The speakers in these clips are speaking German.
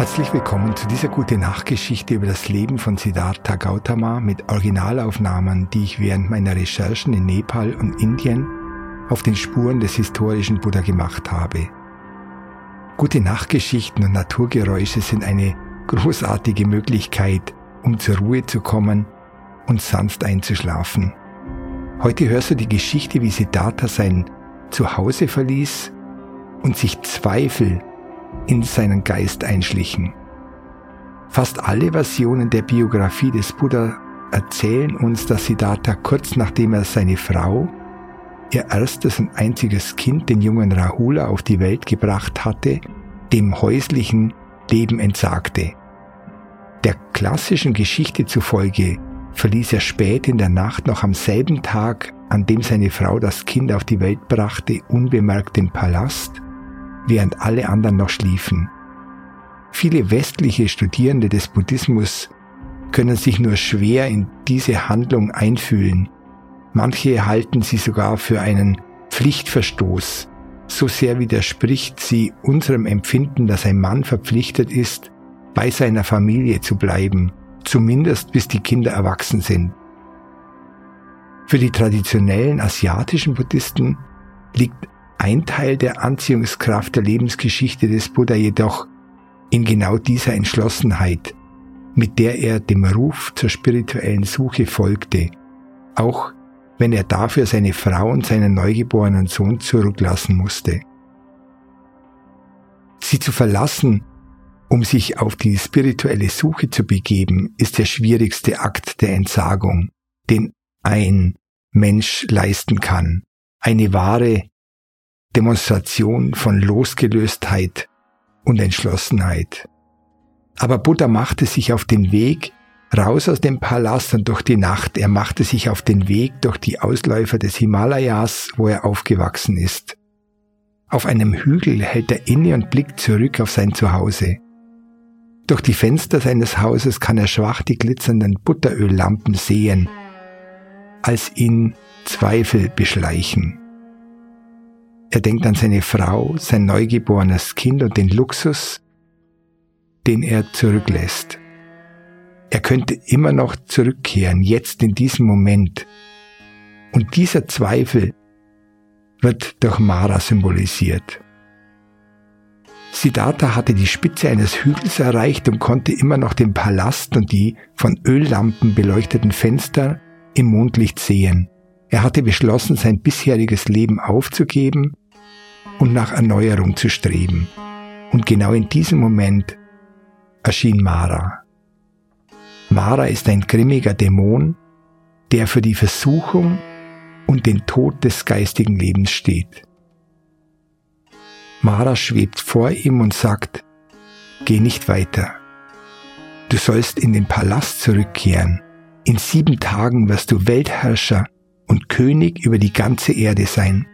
Herzlich willkommen zu dieser gute Nachgeschichte über das Leben von Siddhartha Gautama mit Originalaufnahmen, die ich während meiner Recherchen in Nepal und Indien auf den Spuren des historischen Buddha gemacht habe. Gute Nachgeschichten und Naturgeräusche sind eine großartige Möglichkeit, um zur Ruhe zu kommen und sanft einzuschlafen. Heute hörst du die Geschichte, wie Siddhartha sein Zuhause verließ und sich Zweifel in seinen Geist einschlichen. Fast alle Versionen der Biografie des Buddha erzählen uns, dass Siddhartha kurz nachdem er seine Frau, ihr erstes und einziges Kind, den jungen Rahula, auf die Welt gebracht hatte, dem häuslichen Leben entsagte. Der klassischen Geschichte zufolge verließ er spät in der Nacht noch am selben Tag, an dem seine Frau das Kind auf die Welt brachte, unbemerkt den Palast während alle anderen noch schliefen. Viele westliche Studierende des Buddhismus können sich nur schwer in diese Handlung einfühlen. Manche halten sie sogar für einen Pflichtverstoß. So sehr widerspricht sie unserem Empfinden, dass ein Mann verpflichtet ist, bei seiner Familie zu bleiben, zumindest bis die Kinder erwachsen sind. Für die traditionellen asiatischen Buddhisten liegt ein Teil der Anziehungskraft der Lebensgeschichte des Buddha jedoch in genau dieser Entschlossenheit, mit der er dem Ruf zur spirituellen Suche folgte, auch wenn er dafür seine Frau und seinen neugeborenen Sohn zurücklassen musste. Sie zu verlassen, um sich auf die spirituelle Suche zu begeben, ist der schwierigste Akt der Entsagung, den ein Mensch leisten kann. Eine wahre Demonstration von Losgelöstheit und Entschlossenheit. Aber Buddha machte sich auf den Weg raus aus dem Palast und durch die Nacht. Er machte sich auf den Weg durch die Ausläufer des Himalayas, wo er aufgewachsen ist. Auf einem Hügel hält er inne und blickt zurück auf sein Zuhause. Durch die Fenster seines Hauses kann er schwach die glitzernden Butteröllampen sehen, als ihn Zweifel beschleichen. Er denkt an seine Frau, sein neugeborenes Kind und den Luxus, den er zurücklässt. Er könnte immer noch zurückkehren, jetzt in diesem Moment. Und dieser Zweifel wird durch Mara symbolisiert. Siddhartha hatte die Spitze eines Hügels erreicht und konnte immer noch den Palast und die von Öllampen beleuchteten Fenster im Mondlicht sehen. Er hatte beschlossen, sein bisheriges Leben aufzugeben und nach Erneuerung zu streben. Und genau in diesem Moment erschien Mara. Mara ist ein grimmiger Dämon, der für die Versuchung und den Tod des geistigen Lebens steht. Mara schwebt vor ihm und sagt, Geh nicht weiter. Du sollst in den Palast zurückkehren. In sieben Tagen wirst du Weltherrscher und König über die ganze Erde sein.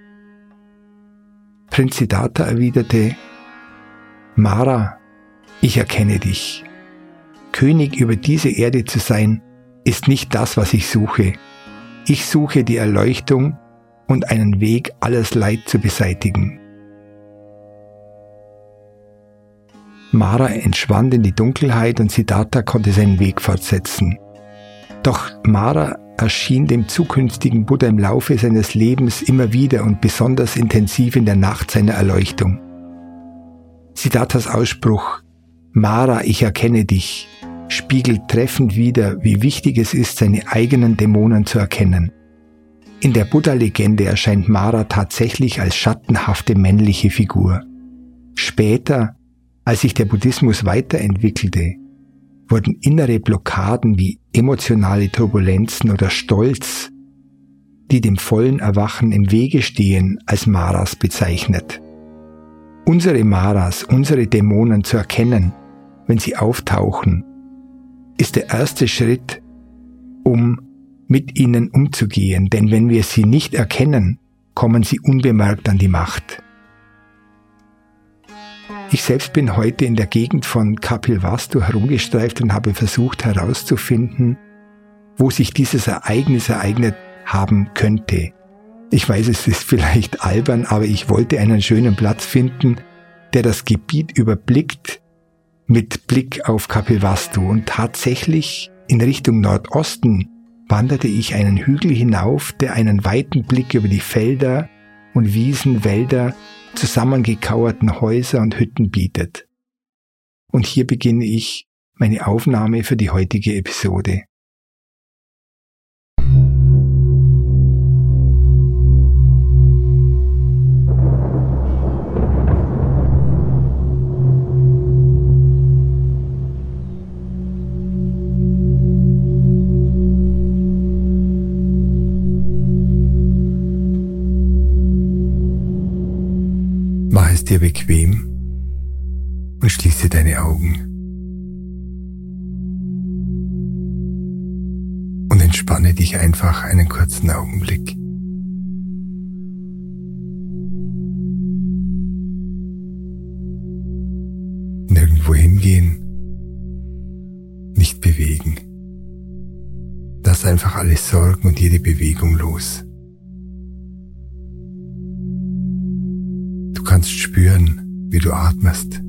Prinz Siddhartha erwiderte, Mara, ich erkenne dich. König über diese Erde zu sein, ist nicht das, was ich suche. Ich suche die Erleuchtung und einen Weg, alles Leid zu beseitigen. Mara entschwand in die Dunkelheit und Siddhartha konnte seinen Weg fortsetzen. Doch Mara erschien dem zukünftigen Buddha im Laufe seines Lebens immer wieder und besonders intensiv in der Nacht seiner Erleuchtung. Siddharthas Ausspruch Mara, ich erkenne dich, spiegelt treffend wider, wie wichtig es ist, seine eigenen Dämonen zu erkennen. In der Buddha-Legende erscheint Mara tatsächlich als schattenhafte männliche Figur. Später, als sich der Buddhismus weiterentwickelte, wurden innere Blockaden wie emotionale Turbulenzen oder Stolz, die dem vollen Erwachen im Wege stehen, als Maras bezeichnet. Unsere Maras, unsere Dämonen zu erkennen, wenn sie auftauchen, ist der erste Schritt, um mit ihnen umzugehen, denn wenn wir sie nicht erkennen, kommen sie unbemerkt an die Macht. Ich selbst bin heute in der Gegend von Kapilvastu herumgestreift und habe versucht herauszufinden, wo sich dieses Ereignis ereignet haben könnte. Ich weiß, es ist vielleicht albern, aber ich wollte einen schönen Platz finden, der das Gebiet überblickt, mit Blick auf Kapilvastu und tatsächlich in Richtung Nordosten wanderte ich einen Hügel hinauf, der einen weiten Blick über die Felder und Wiesen, Wälder, zusammengekauerten Häuser und Hütten bietet. Und hier beginne ich meine Aufnahme für die heutige Episode. Dir bequem und schließe deine Augen. Und entspanne dich einfach einen kurzen Augenblick. Nirgendwo hingehen, nicht bewegen. Lass einfach alle Sorgen und jede Bewegung los. Kannst spüren, wie du atmest.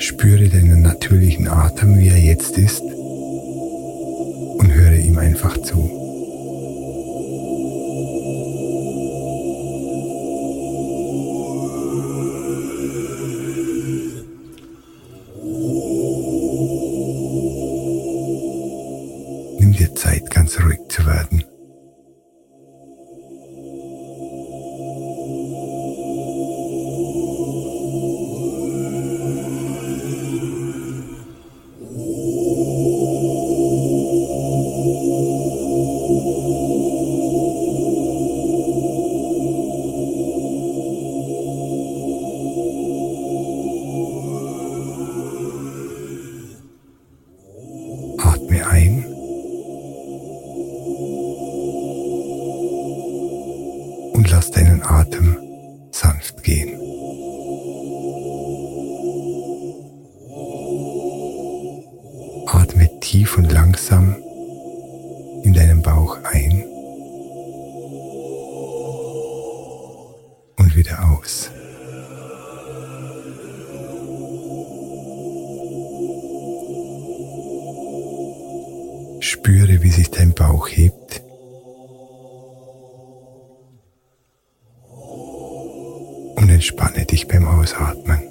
Spüre deinen natürlichen Atem, wie er jetzt ist, und höre ihm einfach zu. Tief und langsam in deinen Bauch ein und wieder aus. Spüre, wie sich dein Bauch hebt. Und entspanne dich beim Ausatmen.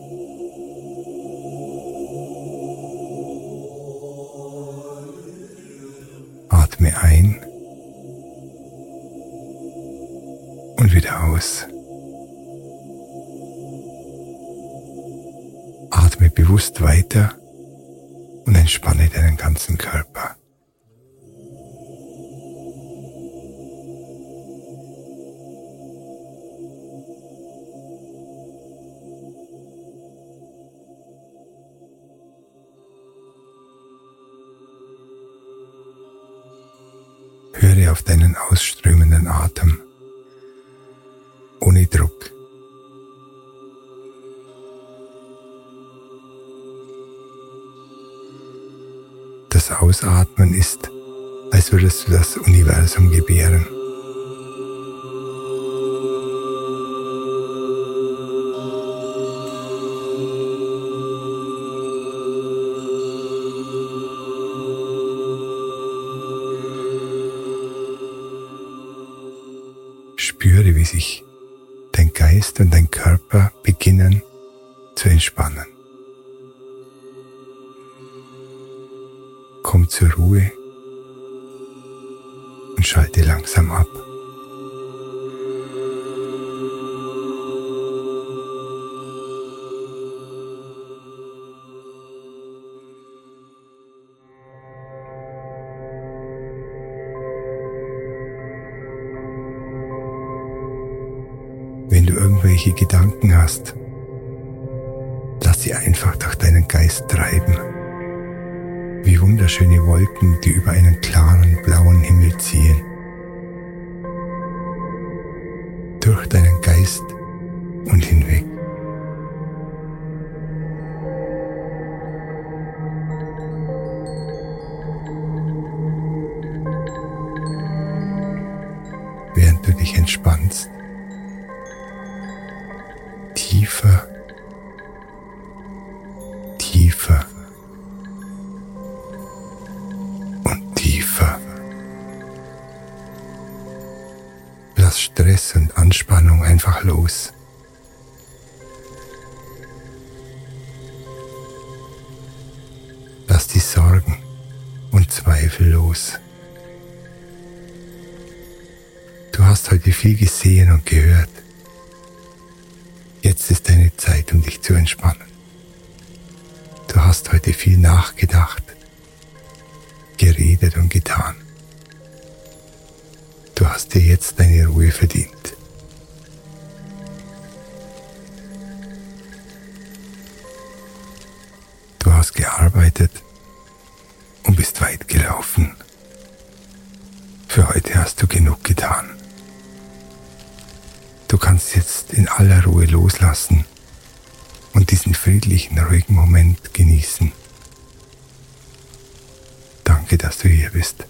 Aus. Atme bewusst weiter und entspanne deinen ganzen Körper. Auf deinen ausströmenden Atem. ohne Druck. Das Ausatmen ist, als würdest du das Universum gebären. Irgendwelche Gedanken hast, lass sie einfach durch deinen Geist treiben. Wie wunderschöne Wolken, die über einen klaren blauen Himmel ziehen. Durch deinen Geist und hinweg. dich entspannst. Lass Stress und Anspannung einfach los. Lass die Sorgen und Zweifel los. Du hast heute viel gesehen und gehört. Jetzt ist deine Zeit, um dich zu entspannen. Du hast heute viel nachgedacht, geredet und getan. Du hast dir jetzt deine Ruhe verdient. Du hast gearbeitet und bist weit gelaufen. Für heute hast du genug getan. Du kannst jetzt in aller Ruhe loslassen und diesen friedlichen, ruhigen Moment genießen. Danke, dass du hier bist.